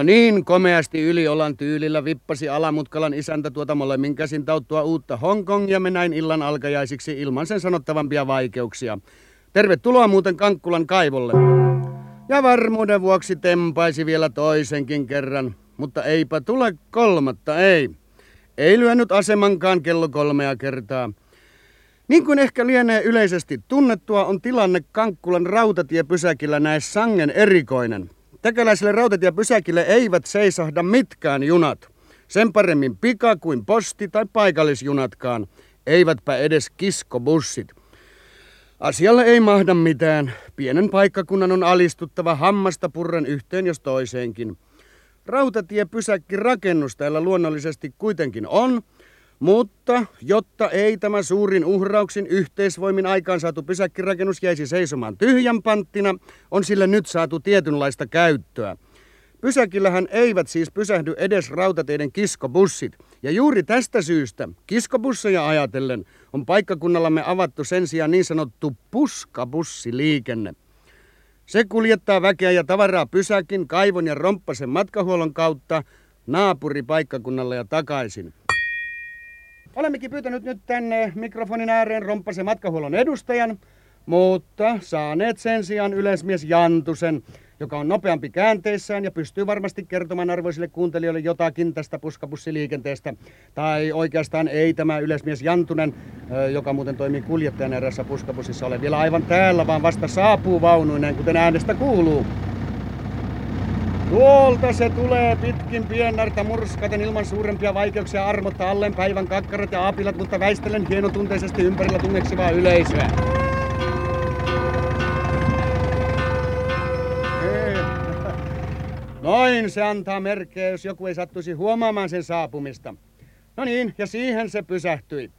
No niin, komeasti olan tyylillä vippasi Alamutkalan isäntä tuota molemmin käsin tauttua uutta Hongkongia me näin illan alkajaisiksi ilman sen sanottavampia vaikeuksia. Tervetuloa muuten Kankkulan kaivolle. Ja varmuuden vuoksi tempaisi vielä toisenkin kerran, mutta eipä tule kolmatta, ei. Ei lyönyt asemankaan kello kolmea kertaa. Niin kuin ehkä lienee yleisesti tunnettua, on tilanne Kankkulan rautatiepysäkillä näissä sangen erikoinen. Täkäläiselle rautatiepysäkille eivät seisahda mitkään junat. Sen paremmin pika kuin posti tai paikallisjunatkaan. Eivätpä edes kiskobussit. Asialle ei mahda mitään. Pienen paikkakunnan on alistuttava hammasta purren yhteen jos toiseenkin. Rautatiepysäkki rakennus täällä luonnollisesti kuitenkin on, mutta jotta ei tämä suurin uhrauksin yhteisvoimin aikaansaatu pysäkkirakennus jäisi seisomaan tyhjän panttina, on sille nyt saatu tietynlaista käyttöä. Pysäkillähän eivät siis pysähdy edes rautateiden kiskobussit. Ja juuri tästä syystä kiskobusseja ajatellen on paikkakunnallamme avattu sen sijaan niin sanottu puskabussiliikenne. Se kuljettaa väkeä ja tavaraa pysäkin, kaivon ja romppasen matkahuollon kautta naapuripaikkakunnalle ja takaisin. Olemmekin pyytänyt nyt tänne mikrofonin ääreen romppasen matkahuollon edustajan, mutta saaneet sen sijaan yleismies Jantusen, joka on nopeampi käänteissään ja pystyy varmasti kertomaan arvoisille kuuntelijoille jotakin tästä puskabussiliikenteestä. Tai oikeastaan ei tämä yleismies Jantunen, joka muuten toimii kuljettajan erässä puskabussissa, ole vielä aivan täällä, vaan vasta saapuu vaunuinen, kuten äänestä kuuluu. Tuolta se tulee pitkin piennarta murskaten ilman suurempia vaikeuksia armotta alleen päivän kakkarat ja aapilat, mutta väistelen hienotunteisesti ympärillä tunneksivaa yleisöä. Noin se antaa merkkejä, jos joku ei sattuisi huomaamaan sen saapumista. No niin, ja siihen se pysähtyi.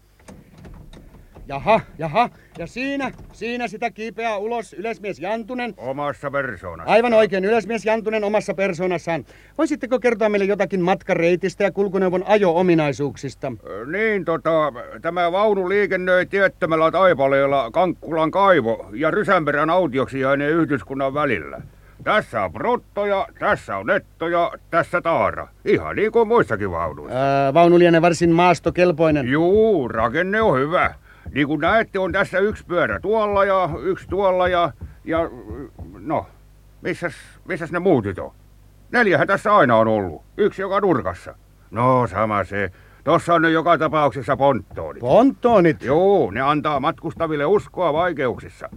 Jaha, jaha, ja siinä, siinä sitä kiipeää ulos yleismies Jantunen. Omassa persoonassa. Aivan oikein, yleismies Jantunen omassa persoonassaan. Voisitteko kertoa meille jotakin matkareitistä ja kulkuneuvon ajo-ominaisuuksista? Niin, tota, tämä vaunu liikennöi tiettömällä taipaleella Kankkulan kaivo ja Rysänperän autioksiainen yhdyskunnan välillä. Tässä on bruttoja, tässä on nettoja, tässä taara. Ihan niin kuin muissakin vaunuissa. Ää, vaunu lienee varsin maastokelpoinen. Juu, rakenne on hyvä. Niin kuin näette, on tässä yksi pyörä tuolla ja yksi tuolla ja, ja no, missäs, missäs ne muutit on? Neljähän tässä aina on ollut. Yksi joka nurkassa. No, sama se. Tossa on ne joka tapauksessa ponttoonit. Ponttoonit? Joo, ne antaa matkustaville uskoa vaikeuksissa.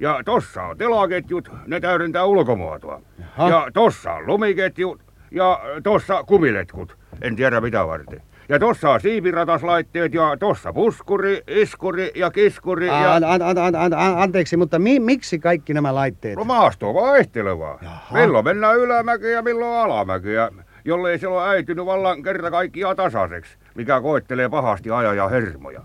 Ja tossa on telaketjut, ne täydentää ulkomuotoa. Jaha. Ja tossa on lumiketjut ja tossa kumiletkut. En tiedä mitä varten. Ja tossa on siipirataslaitteet ja tossa puskuri, iskuri ja kiskuri ja... An, an, an, an, an, anteeksi, mutta mi, miksi kaikki nämä laitteet? No maasto on vaihtelevaa. Jaha. Milloin mennään ylämäkeä ja milloin alamäkeä, jollei se ole äitynyt vallan kerta kaikkiaan tasaiseksi, mikä koettelee pahasti ajaja hermoja.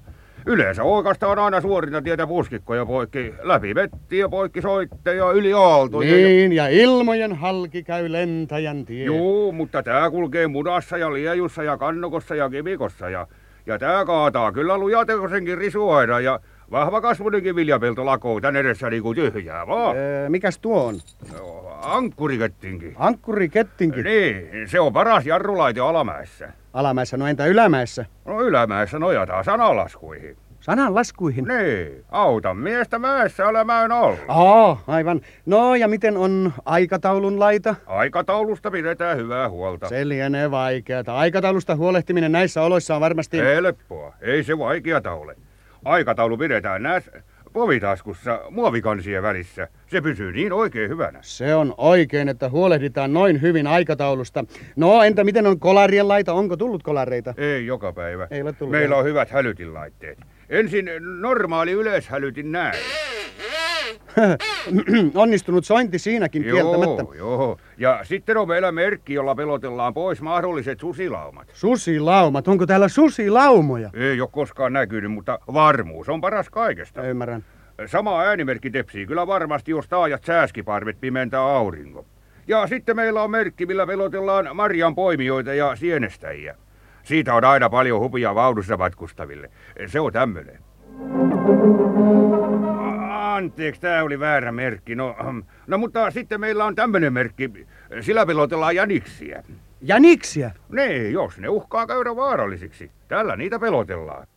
Yleensä oikeastaan aina suorita tietä puskikkoja poikki, läpi mettiä, poikki soitteja, yli aaltoja. Niin, ja... ja ilmojen halki käy lentäjän tie. Joo, mutta tää kulkee mudassa ja liejussa ja kannokossa ja kivikossa ja, ja tää kaataa kyllä lujatekosenkin risuaida ja Vahva kasvunenkin viljapelto lakoo tän edessä niinku tyhjää vaan. Öö, mikäs tuo on? No, ankkurikettinki. Ankkurikettinki? Niin, se on paras jarrulaite alamäessä. Alamäessä, no entä ylämäessä? No ylämäessä nojataan sanalaskuihin. Sananlaskuihin? Niin, autan miestä mäessä olemaan ollut. Aa, aivan. No ja miten on aikataulun laita? Aikataulusta pidetään hyvää huolta. Se lienee vaikeata. Aikataulusta huolehtiminen näissä oloissa on varmasti... Helppoa, ei se vaikeata ole. Aikataulu pidetään näissä povitaskussa muovikansien välissä. Se pysyy niin oikein hyvänä. Se on oikein, että huolehditaan noin hyvin aikataulusta. No entä miten on kolarien laita? Onko tullut kolareita? Ei joka päivä. Ei ole tullut. Meillä on hyvät hälytinlaitteet. Ensin normaali yleishälytin näin. Onnistunut sointi siinäkin joo, kieltämättä. Joo, ja sitten on meillä merkki, jolla pelotellaan pois mahdolliset susilaumat. Susilaumat? Onko täällä susilaumoja? Ei ole koskaan näkynyt, mutta varmuus on paras kaikesta. Ymmärrän. Sama äänimerkki tepsii kyllä varmasti, jos taajat sääskiparvet pimentää aurinko. Ja sitten meillä on merkki, millä pelotellaan marjan poimijoita ja sienestäjiä. Siitä on aina paljon hupia vaunussa matkustaville. Se on tämmöinen. Anteeksi, tämä oli väärä merkki. No, no mutta sitten meillä on tämmöinen merkki. Sillä pelotellaan jäniksiä. Jäniksiä? Niin, jos ne uhkaa käydä vaarallisiksi. Tällä niitä pelotellaan.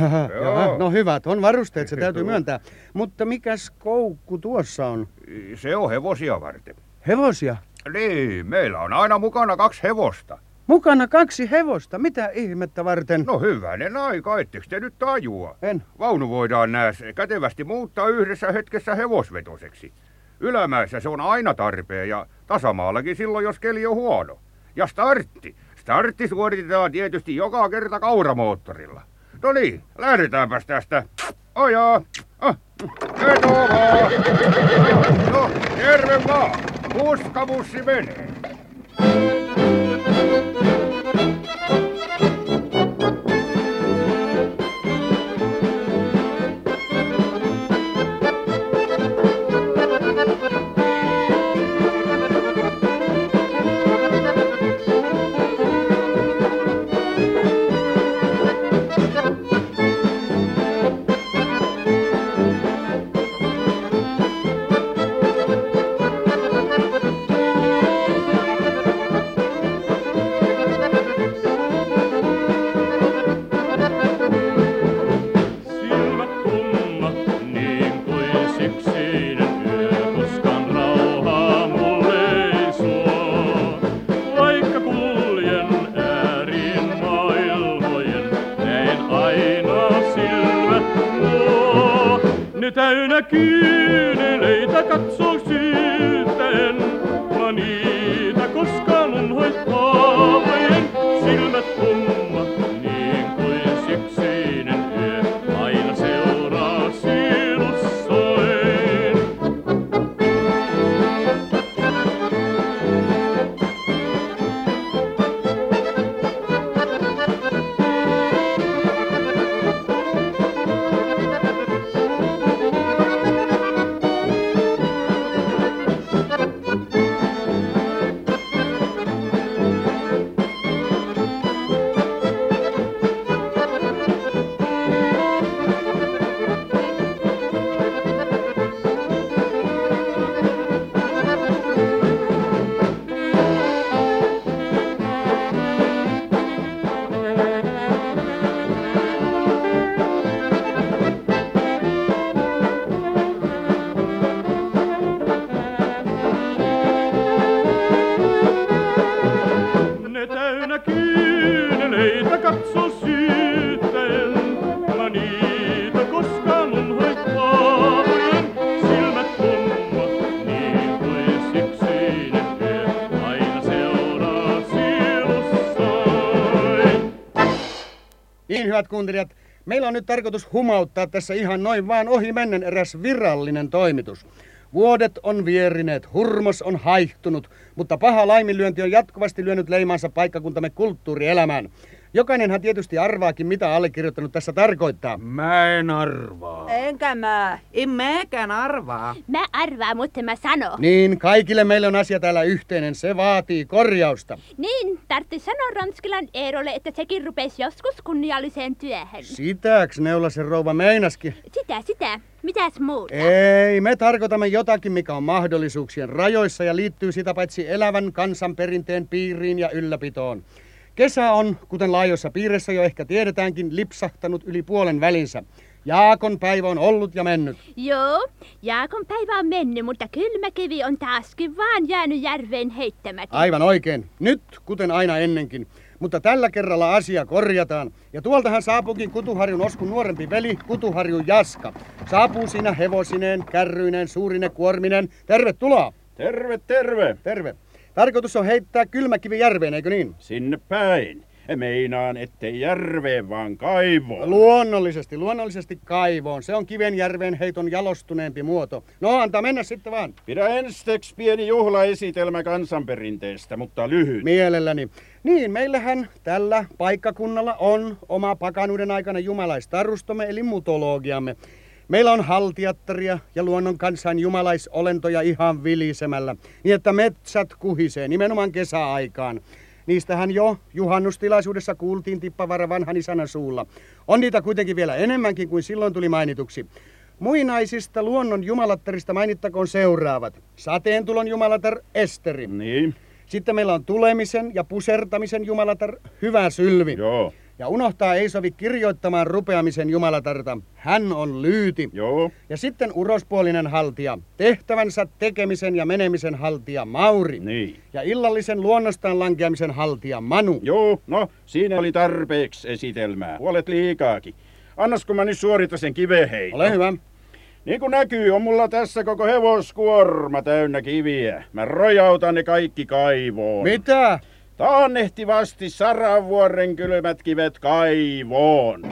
Jaha, no hyvät on varusteet, se täytyy myöntää. Mutta mikäs koukku tuossa on? Se on hevosia varten. Hevosia? Niin, meillä on aina mukana kaksi hevosta. Mukana kaksi hevosta? Mitä ihmettä varten? No hyvänen aika, ettekö te nyt tajua? En. Vaunu voidaan nääs kätevästi muuttaa yhdessä hetkessä hevosvetoseksi. Ylämäessä se on aina tarpeen ja tasamaallakin silloin, jos keli on huono. Ja startti. Startti suoritetaan tietysti joka kerta kauramoottorilla. No niin, lähdetäänpäs tästä. Ajaa. Ah, veto vaan. No, terve vaan. Puskabussi menee. Silmät Ne hyvät kuuntelijat, meillä on nyt tarkoitus humauttaa tässä ihan noin vaan ohi mennen eräs virallinen toimitus. Vuodet on vierineet, hurmos on haihtunut, mutta paha laiminlyönti on jatkuvasti lyönyt leimansa paikkakuntamme kulttuurielämään. Jokainenhan tietysti arvaakin, mitä allekirjoittanut tässä tarkoittaa. Mä en arvaa. Enkä mä. En mäkään arvaa. Mä arvaan, mutta mä sano. Niin, kaikille meille on asia täällä yhteinen, se vaatii korjausta. Niin, tarvitsi sanoa Ranskilan Eerolle, että sekin rupesi joskus kunnialliseen työhön. Sitäks Neulasen rouva meinaskin? Sitä, sitä. Mitäs muuta? Ei, me tarkoitamme jotakin, mikä on mahdollisuuksien rajoissa ja liittyy sitä paitsi elävän kansanperinteen piiriin ja ylläpitoon. Kesä on, kuten laajoissa piirissä jo ehkä tiedetäänkin, lipsahtanut yli puolen välinsä. Jaakon päivä on ollut ja mennyt. Joo, Jaakon päivä on mennyt, mutta kylmä kivi on taaskin vaan jäänyt järveen heittämättä. Aivan oikein. Nyt, kuten aina ennenkin. Mutta tällä kerralla asia korjataan. Ja tuoltahan saapuukin Kutuharjun Oskun nuorempi veli, Kutuharjun Jaska. Saapuu siinä hevosineen, kärryineen, suurine kuorminen. Tervetuloa. Terve, terve. Terve. Tarkoitus on heittää kylmäkivi järveen, eikö niin? Sinne päin. Meinaan, ettei järveen vaan kaivoon. Luonnollisesti, luonnollisesti kaivoon. Se on kivenjärven heiton jalostuneempi muoto. No, antaa mennä sitten vaan. Pidä ensiksi pieni juhlaesitelmä kansanperinteestä, mutta lyhyt. Mielelläni. Niin, meillähän tällä paikkakunnalla on oma pakanuuden aikana jumalaistarustomme eli mutologiamme. Meillä on haltiattaria ja luonnon kansan jumalaisolentoja ihan vilisemällä, niin että metsät kuhisee nimenomaan kesäaikaan. Niistähän jo juhannustilaisuudessa kuultiin tippavara vanhan isännän suulla. On niitä kuitenkin vielä enemmänkin kuin silloin tuli mainituksi. Muinaisista luonnon jumalattarista mainittakoon seuraavat. Sateentulon jumalatar Esteri. Niin, Sitten meillä on tulemisen ja pusertamisen jumalatar Hyvä Sylvi. joo, Ja unohtaa ei sovi kirjoittamaan rupeamisen jumalatarta. Hän on lyyti. joo, Ja sitten urospuolinen haltija, tehtävänsä tekemisen ja menemisen haltija Mauri. niin. Ja illallisen luonnostaan lankeamisen haltija Manu. Joo, no siinä oli tarpeeksi esitelmää. Puolet liikaakin. Annas kun mä nyt suoritan sen kiveheiton. Ole hyvä. Niin kuin näkyy, on mulla tässä koko hevoskuorma täynnä kiviä. Mä rojautan ne kaikki kaivoon. Mitä? Taannehtivasti Saravuoren kylmät kivet kaivoon.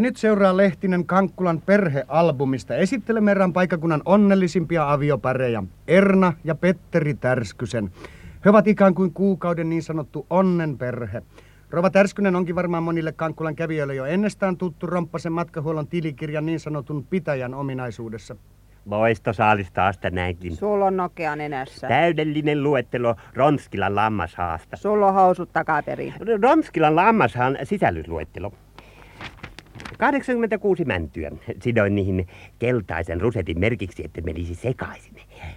Ja nyt seuraa Lehtinen Kankkulan perhealbumista. Esittelemme erään paikakunnan onnellisimpia aviopareja, Erna ja Petteri Tärskysen. He ovat ikään kuin kuukauden niin sanottu onnenperhe. Rova Tärskynen onkin varmaan monille Kankkulan kävijöille jo ennestään tuttu Romppasen matkahuollon tilikirjan niin sanotun pitäjän ominaisuudessa. Voisto saalis taas tänäänkin. Sulla on Nokea nenässä. Täydellinen luettelo Ronskilan lammashaasta. Sulla on housut takaperin. Ronskilan lammashaan sisällysluettelo. 86 mäntyä. Sidoin niihin keltaisen rusetin merkiksi, että menisi sekaisin.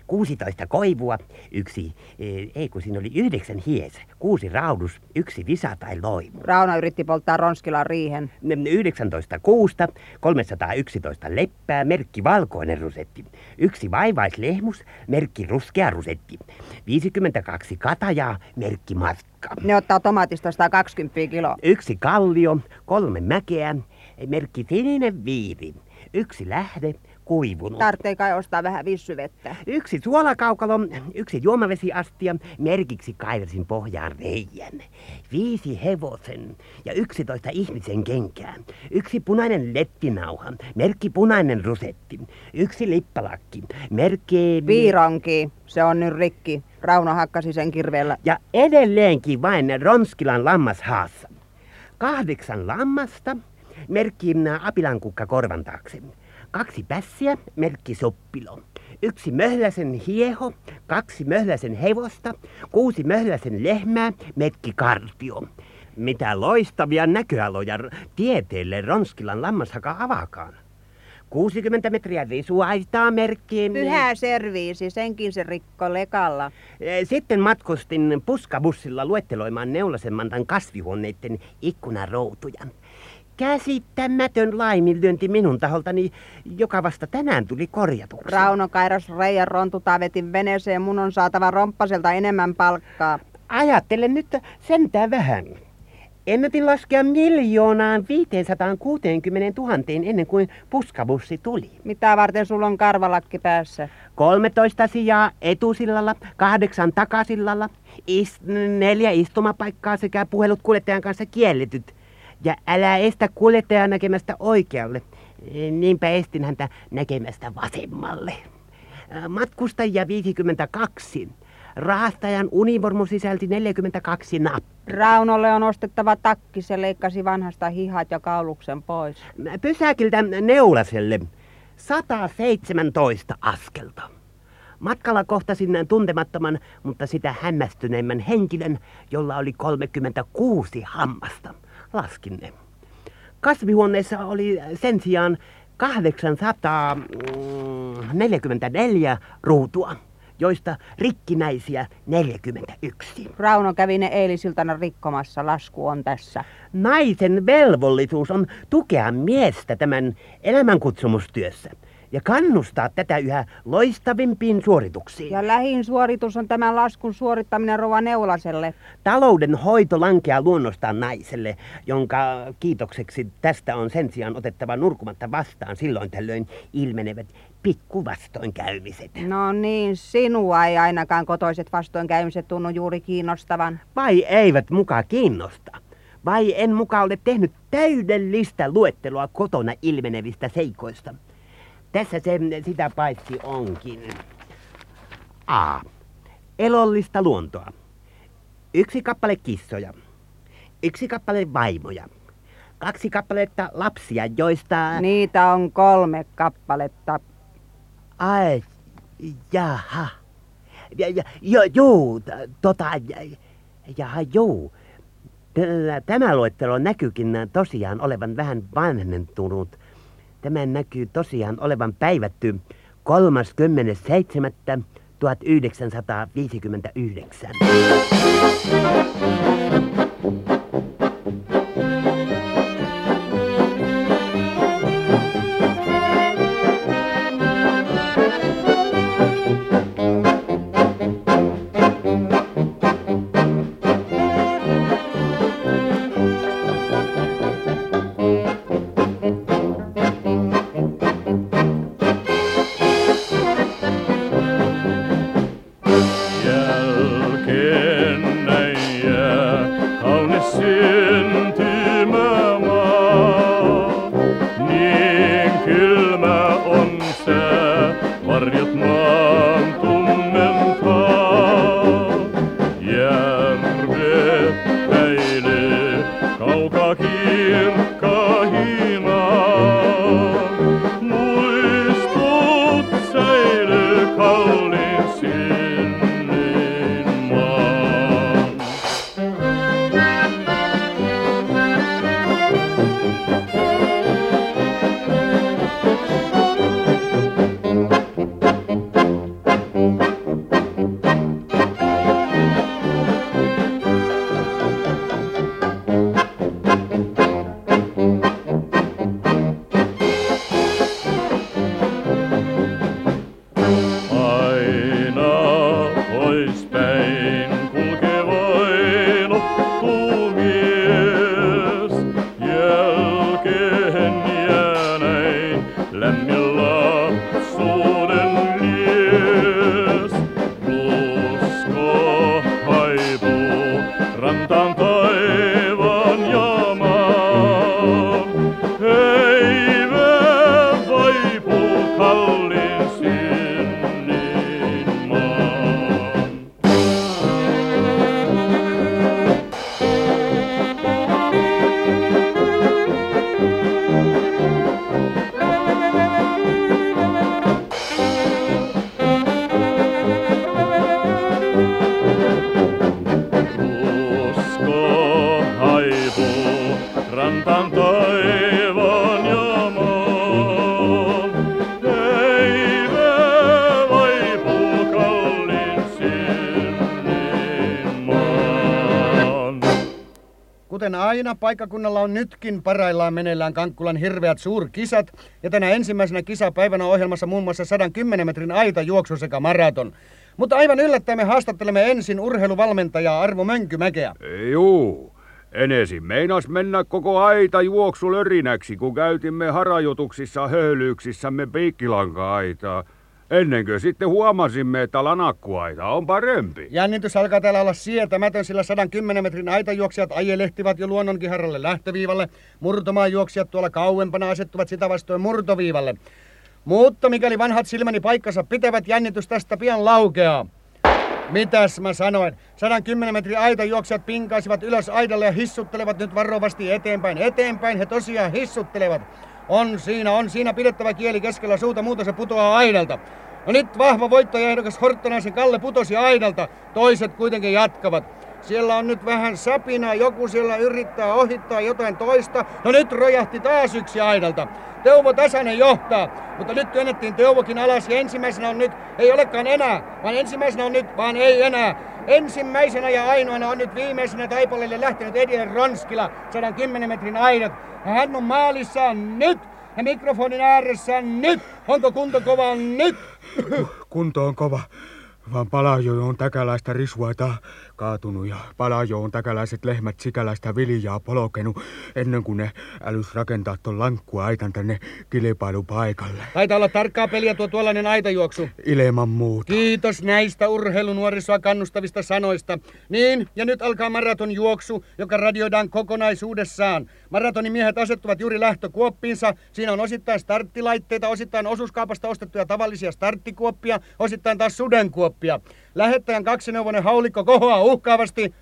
16 koivua, yksi, eh, ei kun siinä oli yhdeksän hies, kuusi raudus, yksi visa tai loimu. Rauno yritti polttaa Ronskilan riihen. 19 kuusta, 311 leppää, merkki valkoinen rusetti. Yksi vaivaislehmus, merkki ruskea rusetti. 52 katajaa, merkki matka. Ne ottaa tomaatista 120 kiloa. Yksi kallio, kolme mäkeä, merkki sininen viiri. Yksi lähde, kuivunut. Tarvitsee kai ostaa vähän vissyvettä. Yksi suolakaukalo, yksi juomavesiastia, merkiksi kaiversin pohjaan reijän. Viisi hevosen ja yksitoista ihmisen kenkää. Yksi punainen lettinauha, merkki punainen rusetti. Yksi lippalakki, merkki... Viironki, se on nyt rikki. Rauno hakkasi sen kirveellä. Ja edelleenkin vain Ronskilan lammashaassa. Kahdeksan lammasta, merkki apilankukka korvan taakse. Kaksi pässiä, merkki soppilo. Yksi möhläsen hieho, kaksi möhläsen hevosta, kuusi möhläsen lehmää, merkki kartio. Mitä loistavia näköaloja tieteelle Ronskilan lammashaka avakaan. 60 metriä risuaitaa merkkiin. Pyhä serviisi, senkin se rikko lekalla. Eh, Sitten matkustin puskabussilla luetteloimaan Neulasen mantan kasvihuoneiden ikkunaroutuja. Käsittämätön laiminlyönti minun taholtani, joka vasta tänään tuli korjatuksi. Rauno kairas reijan rontutavetin veneeseen, mun on saatava romppaselta enemmän palkkaa. Ajattelen nyt sentään vähän. Ennätin laskea miljoonaan 560 000 ennen kuin puskabussi tuli. Mitä varten sulla on karvalakki päässä? 13 sijaa etusillalla, kahdeksan takasillalla, ist- neljä istumapaikkaa sekä puhelut kuljettajan kanssa kielletyt. Ja älä estä kuljettajaa näkemästä oikealle. Niinpä estin häntä näkemästä vasemmalle. Matkustajia 52. Rahastajan univormu sisälti 42 nappia. Raunolle on ostettava takki, se leikkasi vanhasta hihat ja kauluksen pois. Pysäkiltä Neulaselle 117 askelta. Matkalla kohtasin tuntemattoman, mutta sitä hämmästyneimmän henkilön, jolla oli 36 hammasta. Laskin ne. Kasvihuoneessa oli sen sijaan 844 ruutua, joista rikkinäisiä 41. Rauno kävi ne eilisiltana rikkomassa, lasku on tässä. Naisen velvollisuus on tukea miestä tämän elämänkutsumustyössä ja kannustaa tätä yhä loistavimpiin suorituksiin. Ja lähin suoritus on tämän laskun suorittaminen Rova Neulaselle. Talouden hoito lankeaa luonnostaan naiselle, jonka kiitokseksi tästä on sen sijaan otettava nurkumatta vastaan silloin tällöin ilmenevät pikkuvastoinkäymiset. No niin, sinua ei ainakaan kotoiset vastoinkäymiset tunnu juuri kiinnostavan. Vai eivät muka kiinnosta? Vai en muka ole tehnyt täydellistä luettelua kotona ilmenevistä seikoista? Tässä se sitä paitsi onkin. A. Elollista luontoa. Yksi kappale kissoja. Yksi kappale vaimoja. Kaksi kappaletta lapsia, joista... Niitä on kolme kappaletta. Ai, jaha. Ja, ja, jo, juu, tota, ja, jaha, juu. Tämä luettelo näkyykin tosiaan olevan vähän vanhentunut. Tämä näkyy tosiaan olevan päivätty 37. Каїн, paikkakunnalla on nytkin paraillaan meneillään Kankkulan hirveät suurkisat, ja tänä ensimmäisenä kisapäivänä ohjelmassa muun muassa 110 metrin aita juoksu sekä maraton. Mutta aivan yllättäen me haastattelemme ensin urheiluvalmentajaa Arvo Mönkymäkeä. Juu, Enesin meinas mennä koko aita juoksulörinäksi, kun käytimme harajutuksissa höylyyksissämme piikkilanka-aitaa. Ennen kuin sitten huomasimme, että lanakkuaita on parempi. Jännitys alkaa täällä olla sietämätön, sillä 110 metrin aitajuoksijat ajelehtivat jo luonnonkiharralle lähtöviivalle. Murtomaan juoksijat tuolla kauempana asettuvat sitä vastoin murtoviivalle. Mutta mikäli vanhat silmäni paikkansa pitävät, jännitys tästä pian laukeaa. Mitäs mä sanoin? 110 metrin aitajuoksijat pinkaisivat ylös aidalle ja hissuttelevat nyt varovasti eteenpäin. Eteenpäin he tosiaan hissuttelevat. On siinä, on siinä pidettävä kieli keskellä suuta, muuta se putoaa aidalta. No nyt vahva voittajaehdokas Horttanaisen Kalle putosi aidalta, toiset kuitenkin jatkavat. Siellä on nyt vähän säpinää, joku siellä yrittää ohittaa jotain toista. No nyt rojahti taas yksi aidalta. Teuvo Tasanen johtaa, mutta nyt työnnettiin Teuvokin alas ja ensimmäisenä on nyt, ei olekaan enää, vaan ensimmäisenä on nyt, vaan ei enää. Ensimmäisenä ja ainoana on nyt viimeisenä taipaleelle lähtenyt Edien Ronskila, 110 metrin aidat. Hän on maalissaan nyt ja mikrofonin ääressä nyt. Onko kunto kova nyt? Kunto on kova, vaan Palajo on täkäläistä risuaita kaatunut ja Palajo on täkäläiset lehmät sikäläistä viljaa polkenut ennen kuin ne älys rakentaa ton lankkua aitan tänne kilpailupaikalle. Taitaa olla tarkkaa peliä tuo tuollainen aitajuoksu. Ilman muuta. Kiitos näistä urheilunuorisoa kannustavista sanoista. Niin, ja nyt alkaa maratonjuoksu, joka radioidaan kokonaisuudessaan. Maratonimiehet asettuvat juuri lähtökuoppiinsa. Siinä on osittain starttilaitteita, osittain osuuskaupasta ostettuja tavallisia starttikuoppia, osittain taas sudenkuoppia. Lähettäjän kaksineuvoinen haulikko kohoaa uhkaavasti.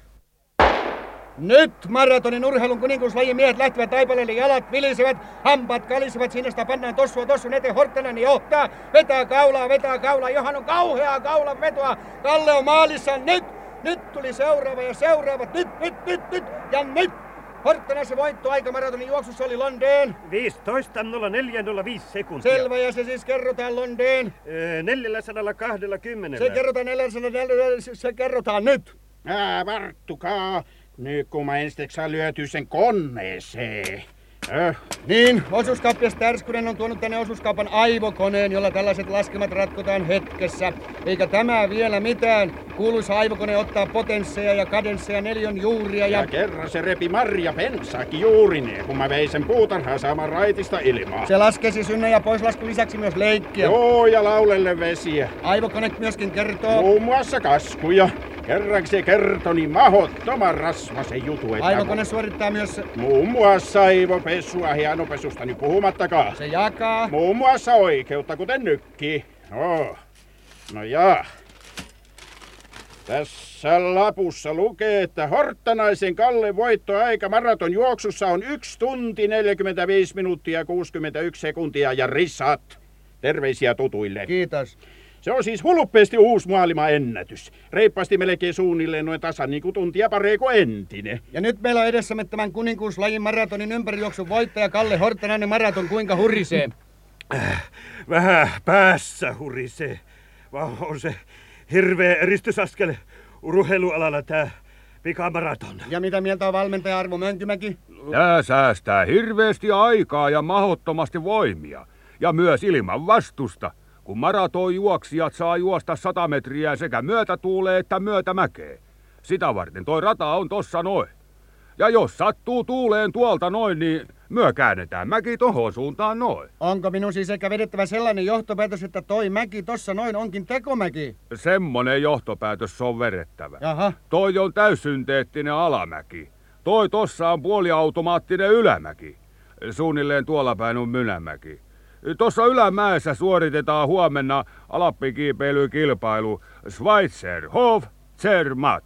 Nyt maratonin urheilun kuninkuuslajin miehet lähtivät taipaleelle, jalat vilisevät, hampaat kalisevat, sinne sitä pannaan tossua tossun eteen, Horttenen johtaa, vetää kaulaa, vetää kaulaa, Johan on kauheaa kaulan vetoa, Kalle on maalissa, nyt, nyt tuli seuraava ja seuraavat, nyt, nyt, nyt, nyt, ja nyt, Horttenen se voitto aika maratonin juoksussa oli Londeen. 15.04.05 sekuntia. Selvä, ja se siis kerrotaan Londeen. Öö, 420. Se kerrotaan 404, se, se kerrotaan nyt. Ää, varttukaa. Nyt kun mä ensiksi saa lyötyä sen koneeseen. Öh. Niin, osuuskauppias Tärskynen on tuonut tänne osuuskaupan aivokoneen, jolla tällaiset laskelmat ratkotaan hetkessä. Eikä tämä vielä mitään. Kuuluisa aivokone ottaa potensseja ja kadensseja neljön juuria ja... Ja kerran se repi Marja Pensaakin juurineen, kun mä vein sen puutarhaa saamaan raitista ilmaa. Se laskesi synne ja poislasku lisäksi myös leikkiä. Joo, ja laulelle vesiä. Aivokone myöskin kertoo... Muun muassa kaskuja. Kerrankin se kertoi niin mahottoman rasvasen jutu, että... Aivokone suorittaa myös... Muun muassa aivopesua hienopesustani puhumattakaan. Se jakaa... Muun muassa oikeutta, kuten nykkii. Oh. No jaa. Tässä lapussa lukee, että Horttanaisen Kalle voittoaika maraton juoksussa on 1 tunti 45 minuuttia 61 sekuntia ja risat. Terveisiä tutuille. Kiitos. Se on siis hulppeasti uusi maailman ennätys. Reippaasti melkein suunnilleen noin tasan niin kuin tuntia paree kuin entinen. Ja nyt meillä on edessämme tämän kuninkuuslajin maratonin ympärijuoksun voittaja Kalle Horttanainen maraton kuinka hurisee. Vähän päässä hurisee. Vaan on se hirveä eristysaskel urheilualalla tää pikamaraton. Ja mitä mieltä on valmentaja Arvo Mönkymäki? Tää säästää hirveästi aikaa ja mahottomasti voimia. Ja myös ilman vastusta, kun maratonjuoksijat saa juosta 100 metriä sekä myötätuulee että myötämäkee. Sitä varten toi rata on tossa noin. Ja jos sattuu tuuleen tuolta noin, niin myö käännetään mäki tohon suuntaan noin. Onko minun siis ehkä vedettävä sellainen johtopäätös, että toi mäki tossa noin onkin tekomäki? Semmonen johtopäätös on vedettävä. Jaha. Toi on täyssynteettinen alamäki. Toi tossa on puoliautomaattinen ylämäki. Suunnilleen tuolla päin on mynämäki. Tuossa ylämäessä suoritetaan huomenna alappikiipeilykilpailu Schweizer Hof Zermatt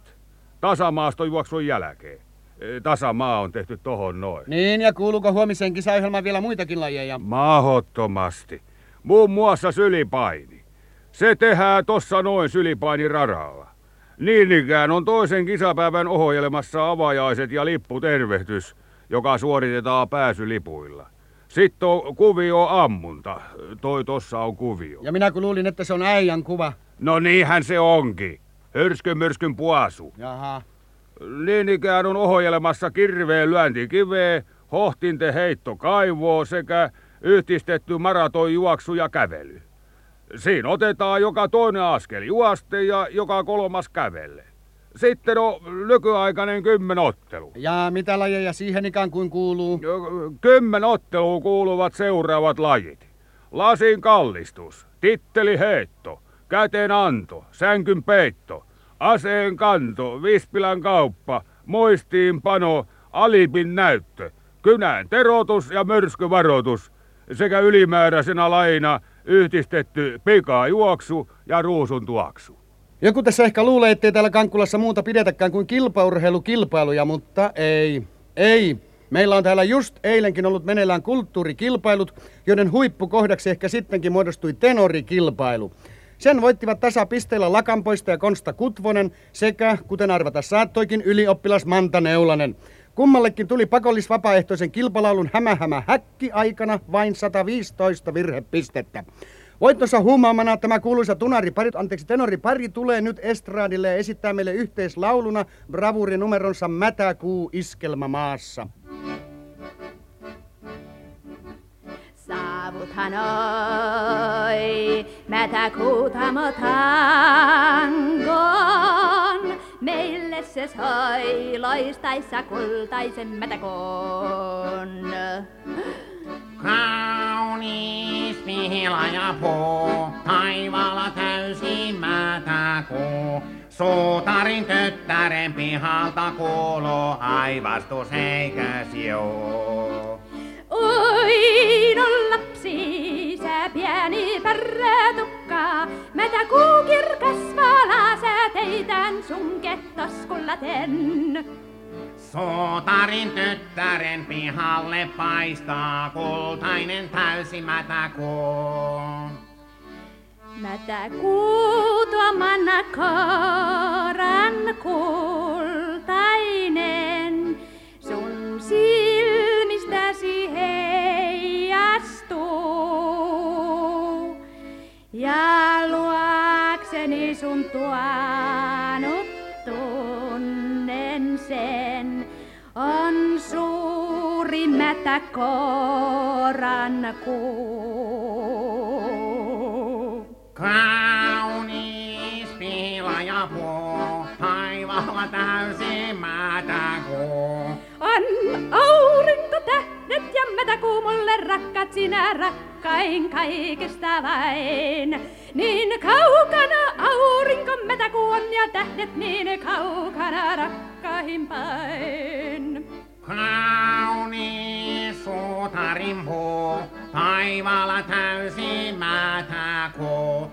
tasamaastojuoksun jälkeen. Tasamaa on tehty tohon noin. Niin, ja kuuluuko huomiseen kisaohjelmaan vielä muitakin lajeja? Mahottomasti. Muun muassa sylipaini. Se tehdään tossa noin sylipainiradalla. Niin ikään on toisen kisapäivän ohjelmassa avajaiset ja lipputervehdys, joka suoritetaan pääsylipuilla. Sitten on kuvio ammunta. Toi tossa on kuvio. Ja minä kun luulin, että se on äijän kuva. No niinhän se onkin. Hyrskyn myrskyn puasu. Jaha. Niin ikään on ohjelmassa kirveen lyöntikiveä, hohtinte heitto kaivoo sekä yhdistetty maratonjuoksu ja kävely. Siinä otetaan joka toinen askel juoste ja joka kolmas kävelle. Sitten on nykyaikainen kymmenottelu. Ja mitä lajeja siihen ikään kuin kuuluu? Kymmen otteluun kuuluvat seuraavat lajit. lasin kallistus, titteli heitto, käten anto, sänkyn peitto, aseen kanto, vispilän kauppa, muistiinpano, alipin näyttö, kynän terotus ja myrskyvaroitus sekä ylimääräisenä laina yhdistetty pikajuoksu ja ruusun tuoksu. Joku tässä ehkä luulee, ettei täällä Kankkulassa muuta pidetäkään kuin kilpaurheilukilpailuja, mutta ei. Ei. Meillä on täällä just eilenkin ollut meneillään kulttuurikilpailut, joiden huippukohdaksi ehkä sittenkin muodostui tenorikilpailu. Sen voittivat tasapisteillä Lakanpoista ja Konsta Kutvonen sekä, kuten arvata saattoikin, ylioppilas Manta Neulanen. Kummallekin tuli pakollisvapaaehtoisen kilpalaulun hämähämä häkki aikana vain 115 virhepistettä. Voittonsa huumaamana tämä kuuluisa tunaripari, anteeksi tenoripari tulee nyt estraadille ja esittää meille yhteislauluna bravuurinumeronsa Mätäkuu iskelmä maassa. Saavuthan oi, mätäkuutamo tangon. Meille se soi loistaissa kultaisen mätäkoon. Kaunis pihlaja puu, taivaalla täysi mätäkuu. Suutarin tyttären pihalta kuuluu aivastus eikös joo. Oi, no lapsi, sä pieni pärrätukka, mätä kuu kirkas vala, sä teitän sun kettaskullaten. Suutarin tyttären pihalle paistaa kultainen täysi mätäkuu. Mätä kuu tuomana koran kultainen, sun silmistäsi heijastuu. Ja luokseni sun tuonut tunnen sen, on suuri mätä koran kuu. Kaunis pihlaja puu, taivaalla täysi mätäkuu. On aurinko, tähdet ja mätäkuu mulle rakkaat sinä rakkain kaikesta vain. Niin kaukana aurinko, mätäkuu on ja tähdet niin kaukana rakkain päin. Kaunis suutarin puu, taivaalla täysi mätäkuu.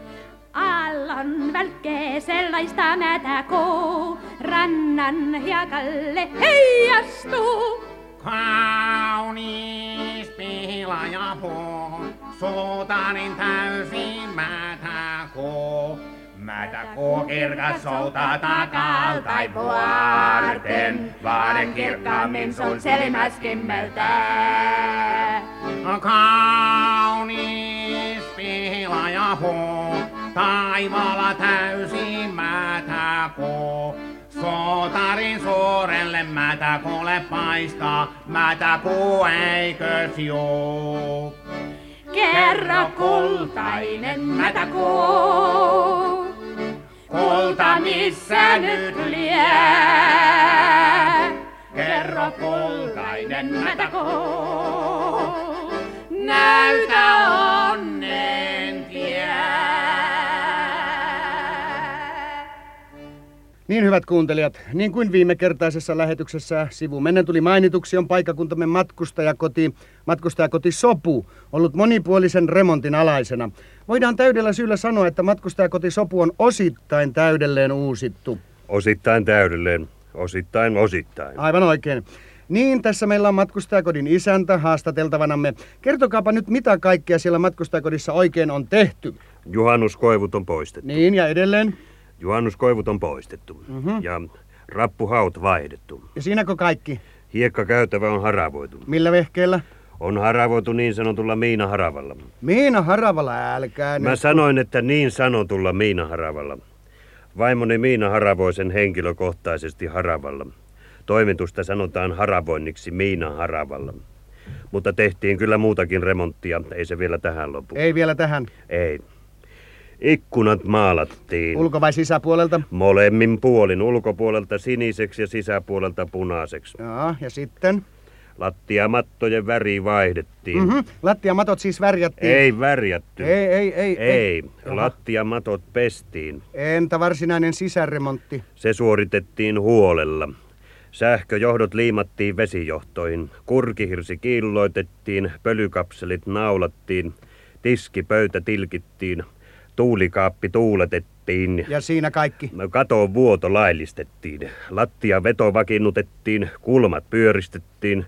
Aallon välkkee sellaista mätäkuu, rannan hiekalle heijastuu. Kaunis pihlaja puu, suutarin täysi mätäkuu. Mätäkuu kirkas soutaa takalta vuorten, vaade kirkkaammin sun silmäs kimmeltää. Kaunis pihlaja puu, taivaalla täysi mätäkuu. Sotarin suurelle mätäkuulle paistaa, mätäkuu eikös juu. Kerro kultainen mätäkuu, kulta missä nyt lie. Kerro kultainen mätäkuu, näytä onnen Niin hyvät kuuntelijat, niin kuin viime kertaisessa lähetyksessä sivumennen tuli mainituksi, on paikakuntamme matkustajakoti, matkustajakoti Sopu ollut monipuolisen remontin alaisena. Voidaan täydellä syyllä sanoa, että matkustajakoti Sopu on osittain täydelleen uusittu. Osittain täydelleen, osittain osittain. Aivan oikein. Niin, tässä meillä on matkustajakodin isäntä haastateltavanamme. Kertokaapa nyt, mitä kaikkea siellä matkustajakodissa oikein on tehty. Juhannuskoivut on poistettu. Niin, ja edelleen. Juhannuskoivut on poistettu. Mhm. Ja rappuhaut vaihdettu. Ja siinäkö kaikki? Hiekkakäytävä on haravoitu. Millä vehkeellä? On haravoitu niin sanotulla miinaharavalla. Miina Haravalla, älkää Mä nyt. sanoin, että niin sanotulla miinaharavalla. Vaimoni Miina haravoi sen henkilökohtaisesti haravalla. Toimitusta sanotaan haravoinniksi Miina haravalla. Mutta tehtiin kyllä muutakin remonttia, ei se vielä tähän lopu. Ei vielä tähän. Ei. Ikkunat maalattiin. Ulko- vai sisäpuolelta? Molemmin puolin, ulkopuolelta siniseksi ja sisäpuolelta punaiseksi. Joo, ja sitten? Lattiamattojen väri vaihdettiin. Mm-hmm. Lattiamatot siis värjättiin. Ei värjätty. Ei, ei, ei. Ei, Jaha. lattiamatot pestiin. Entä varsinainen sisäremontti? Se suoritettiin huolella. Sähköjohdot liimattiin vesijohtoihin, kurkihirsi kiilloitettiin, pölykapselit naulattiin, tiskipöytä tilkittiin, tuulikaappi tuuletettiin, Ja siinä kaikki. katon vuoto laillistettiin, lattia veto vakiinnutettiin, kulmat pyöristettiin,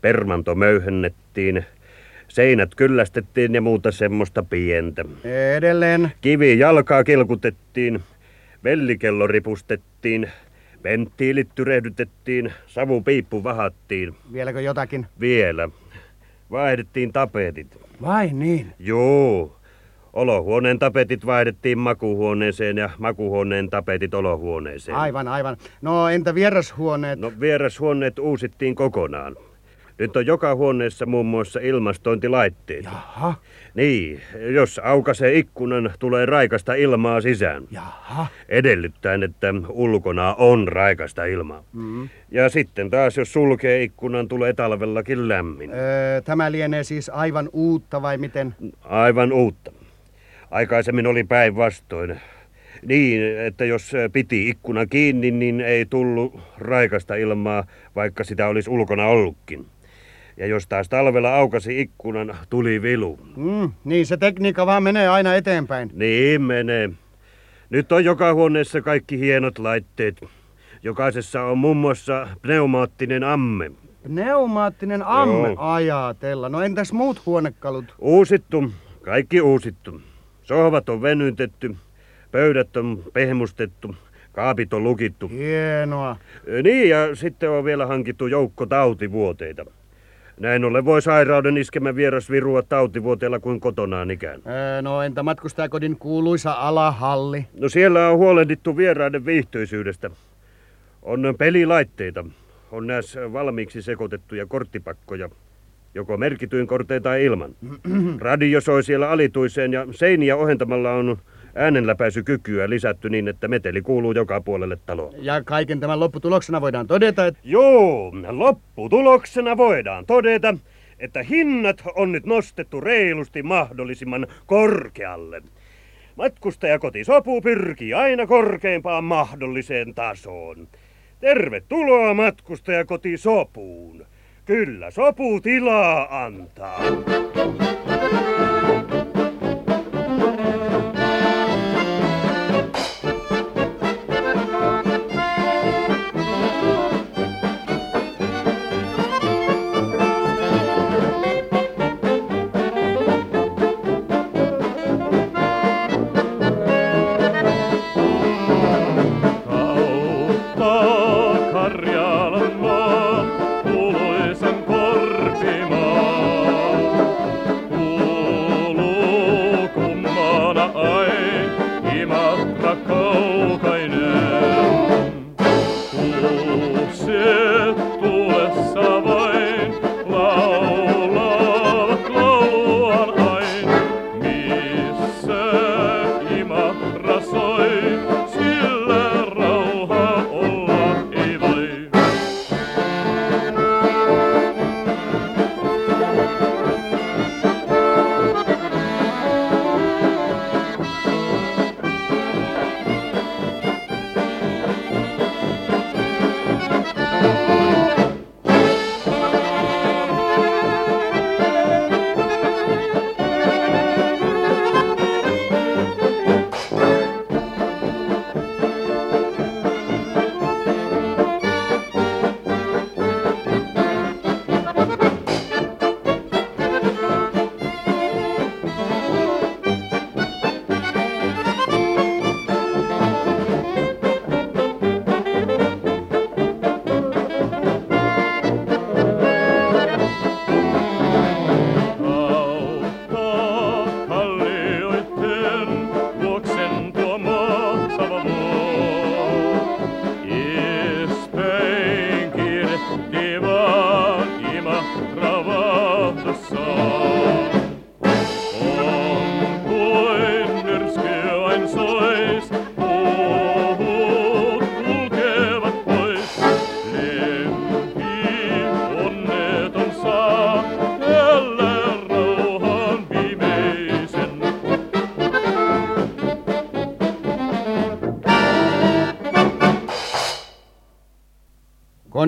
permanto möyhennettiin, seinät kyllästettiin ja muuta semmoista pientä. Edelleen. Kivi jalkaa kilkutettiin, vellikello ripustettiin, venttiilit tyrehdytettiin, savupiippu vahattiin. Vieläkö jotakin? Vielä. Vaihdettiin tapetit. Vai niin? Joo. Olohuoneen tapetit vaihdettiin makuuhuoneeseen ja makuuhuoneen tapetit olohuoneeseen. Aivan, aivan. No entä vierashuoneet? No vierashuoneet uusittiin kokonaan. Nyt on joka huoneessa muun muassa ilmastointilaitteet. Jaha, Niin, jos aukaisee ikkunan, tulee raikasta ilmaa sisään. jaha. Edellyttäen, että ulkona on raikasta ilmaa. Mm. Ja sitten taas, jos sulkee ikkunan, tulee talvellakin lämmin. Öö, tämä lienee siis aivan uutta vai miten? Aivan uutta. Aikaisemmin oli päinvastoin. Niin, että jos piti ikkuna kiinni, niin ei tullut raikasta ilmaa, vaikka sitä olisi ulkona ollutkin. Ja jos taas talvella aukasi ikkunan, tuli vilu. Mm, niin se tekniikka vaan menee aina eteenpäin. Niin menee. Nyt on joka huoneessa kaikki hienot laitteet. Jokaisessa on muun muassa pneumaattinen amme. Pneumaattinen amme Joo. ajatella. No entäs muut huonekalut? Uusittu, kaikki uusittu. Sohvat on venytetty, pöydät on pehmustettu, kaapit on lukittu. Hienoa. Niin, ja sitten on vielä hankittu joukko tautivuoteita. Näin ollen voi sairauden iskemä vieras virua tautivuoteella kuin kotonaan ikään. Öö, no entä matkustajakodin kuuluisa alahalli? No siellä on huolehdittu vieraiden viihtyisyydestä. On pelilaitteita. On näissä valmiiksi sekoitettuja korttipakkoja. Joko merkityin kortein tai ilman. Radio soi siellä alituiseen ja seiniä ohentamalla on äänenläpäisykykyä lisätty niin, että meteli kuuluu joka puolelle taloa. Ja kaiken tämän lopputuloksena voidaan todeta, että Joo, lopputuloksena voidaan todeta, että hinnat on nyt nostettu reilusti mahdollisimman korkealle. Matkustajakoti Sopu pyrkii aina korkeimpaan mahdolliseen tasoon. Tervetuloa matkustajakoti Sopuun. Kyllä Sopu tilaa antaa.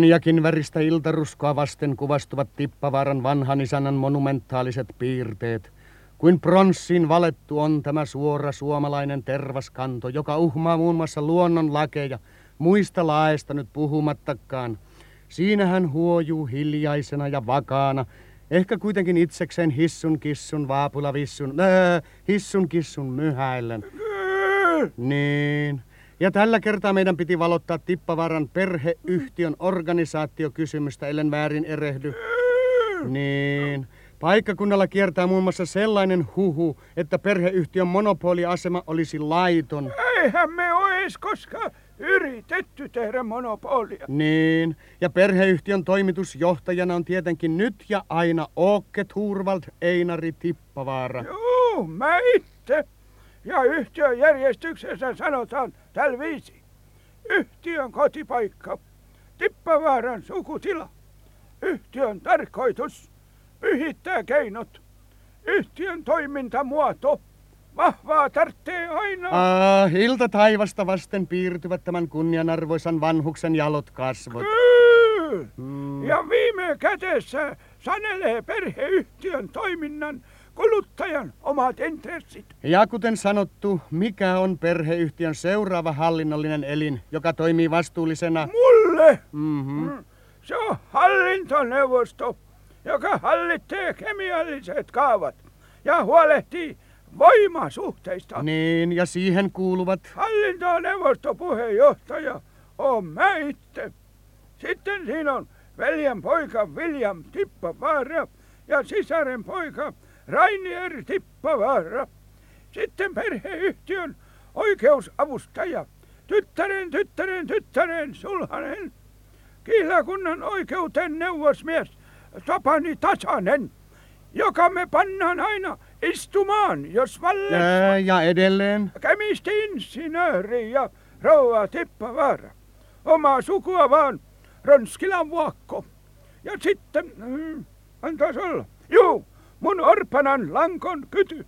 Konjakin väristä iltaruskoa vasten kuvastuvat Tippavaaran vanhan isännän monumentaaliset piirteet. Kuin pronssiin valettu on tämä suora suomalainen tervaskanto, joka uhmaa muun muassa luonnon lakeja, muista laesta nyt puhumattakaan. Siinä hän huojuu hiljaisena ja vakaana, ehkä kuitenkin itsekseen hissun kissun vaapulavissun, äh, hissun kissun myhäillen. Niin. Ja tällä kertaa meidän piti valottaa Tippavaran perheyhtiön organisaatiokysymystä, ellen väärin erehdy. Niin. Paikkakunnalla kiertää muun muassa sellainen huhu, että perheyhtiön monopoliasema olisi laiton. Eihän me ois koskaan yritetty tehdä monopolia. Niin, ja perheyhtiön toimitusjohtajana on tietenkin nyt ja aina Åke Thurvald Einari Tippavaara. Juu, mä itse. Ja yhtiön järjestyksessä sanotaan tällä viisi. Yhtiön kotipaikka, Tippavaaran sukutila. Yhtiön tarkoitus, pyhittää keinot. Yhtiön toimintamuoto, vahvaa tarttee aina. Ah, ilta taivasta vasten piirtyvät tämän kunnianarvoisan vanhuksen jalot kasvot. Kyllä. Ja viime kädessä sanelee perheyhtiön toiminnan kuluttajan omat intressit. Ja kuten sanottu, mikä on perheyhtiön seuraava hallinnollinen elin, joka toimii vastuullisena? Mulle Mm-hmm. se on hallintoneuvosto, joka hallitsee kemialliset kaavat ja huolehtii voimasuhteista. Niin, ja siihen kuuluvat... Hallintoneuvosto puheenjohtaja on mä itse. Sitten siinä on veljen poika William Tippavaara ja sisaren poika Rainier Tippavaara. Sitten perheyhtiön oikeusavustaja, tyttären, tyttären, tyttären Sulhanen. Kihlakunnan oikeuteen neuvosmies Tapani Tasanen, joka me pannaan aina istumaan, jos valle Ää, ja edelleen... kemisti-insinööri ja rouva Tippavaara. Omaa sukua vaan Ronskilan vuokko. Ja sitten, mm, antaas olla. Juu, mun orpanan lankon kyty.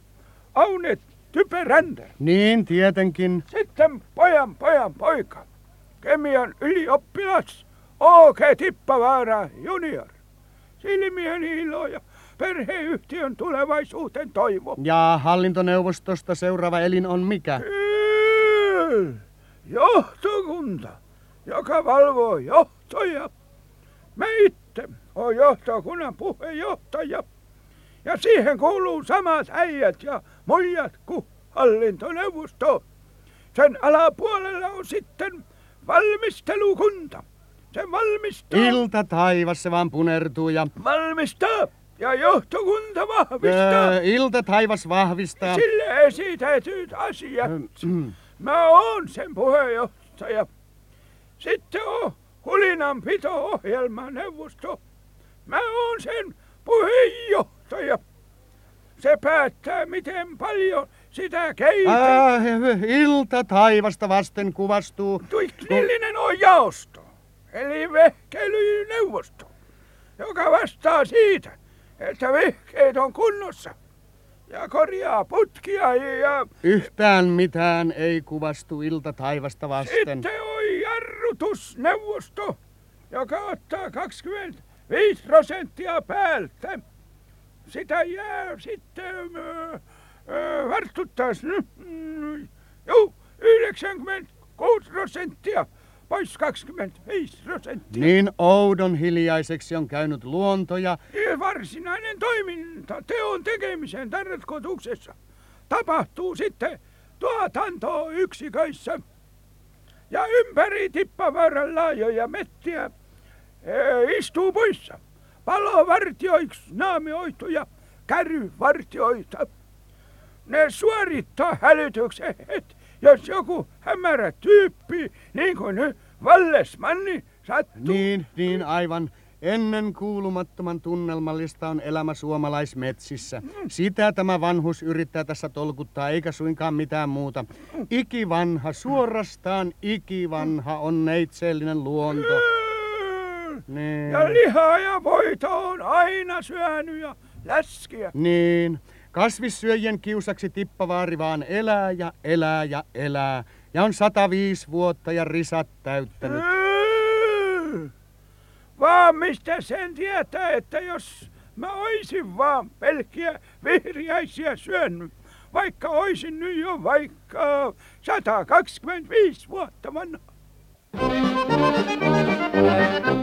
Aune Typeränder. Niin, tietenkin. Sitten pojan pojan poika. Kemian ylioppilas. O.K. Tippavaara junior. Silmien ilo ja perheyhtiön tulevaisuuden toivo. Ja hallintoneuvostosta seuraava elin on mikä? Kyllä. Johtokunta, joka valvoo johtoja. Mä itse oon johtokunnan puheenjohtaja. Ja siihen kuuluu samat äijät ja muijat kuin hallintoneuvosto. Sen alapuolella on sitten valmistelukunta. Se valmistaa, Ilta taivas se vaan punertuu ja... valmistaa ja johtokunta vahvistaa Ää, ilta taivas vahvistaa. sille esitetyt asiat. Mm. Mä oon sen puheenjohtaja. Sitten on hulinanpito-ohjelma neuvosto. Mä oon sen puheenjohtaja. Se päättää, miten paljon sitä keitetään. Ah, ilta taivasta vasten kuvastuu. Tuiknillinen on jaosto, eli vehkeilyneuvosto, joka vastaa siitä, että vehkeet on kunnossa ja korjaa putkia ja Yhtään mitään ei kuvastu ilta taivasta vasten. sitten on jarrutusneuvosto, joka ottaa 25 prosenttia päältä. Sitä jää sitten varttuttaas nyt. Mm, Juu, 96 prosenttia pois 25 prosenttia. Niin oudon hiljaiseksi on käynyt luonto ja... Varsinainen toiminta teon tekemisen tarkoituksessa tapahtuu sitten tuotantoyksiköissä. Ja ympäri Tippavaaran laajoja mettiä ee, istuu puissa palovartioiksi naamioituja kärryvartioita. Ne suorittaa hälytykset, jos joku hämärä tyyppi, niin kuin nyt Vallesmanni, sattuu. Niin, niin aivan. Ennen kuulumattoman tunnelmallista on elämä suomalaismetsissä. Sitä tämä vanhus yrittää tässä tolkuttaa, eikä suinkaan mitään muuta. Ikivanha, suorastaan ikivanha on neitsellinen luonto. Niin. Ja lihaa ja voita on aina syönyt ja läskiä. Niin. Kasvissyöjien kiusaksi Tippavaari vaan elää ja elää ja elää. Ja on 105 vuotta ja risat täyttänyt. vaan mistä sen tietää, että jos mä oisin vaan pelkkiä vihriäisiä syönyt, vaikka oisin nyt jo vaikka 125 vuotta vanha. Kuljen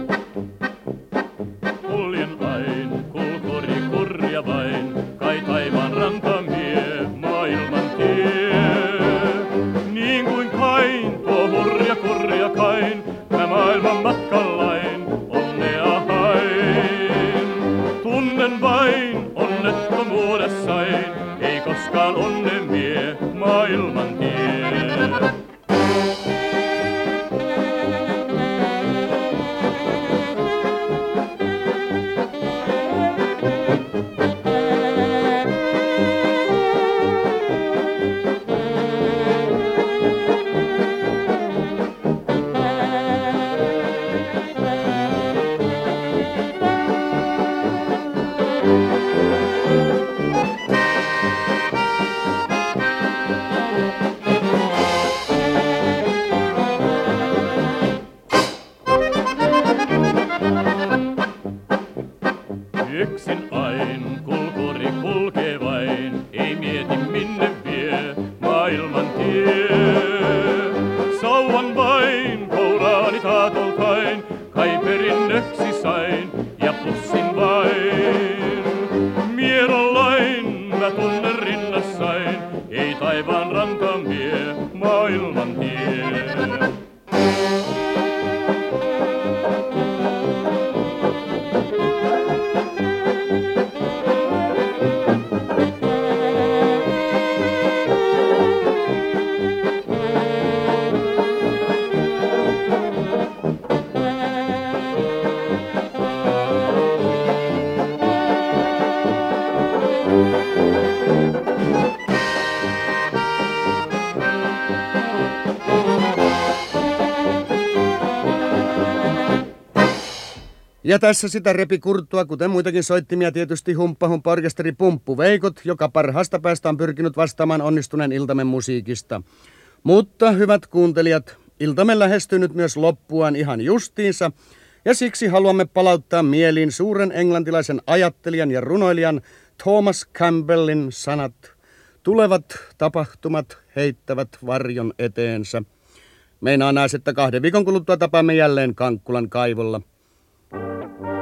Ja tässä sitä repi kurttua, kuten muitakin soittimia tietysti humppahumpa orkesteri Pumppu Veikot, joka parhaasta päästä on pyrkinyt vastaamaan onnistuneen iltamen musiikista. Mutta, hyvät kuuntelijat, iltamme lähestyy nyt myös loppuaan ihan justiinsa, ja siksi haluamme palauttaa mieliin suuren englantilaisen ajattelijan ja runoilijan Thomas Campbellin sanat. Tulevat tapahtumat heittävät varjon eteensä. Meinaa näes, että kahden viikon kuluttua tapaamme jälleen Kankkulan kaivolla. Thank you.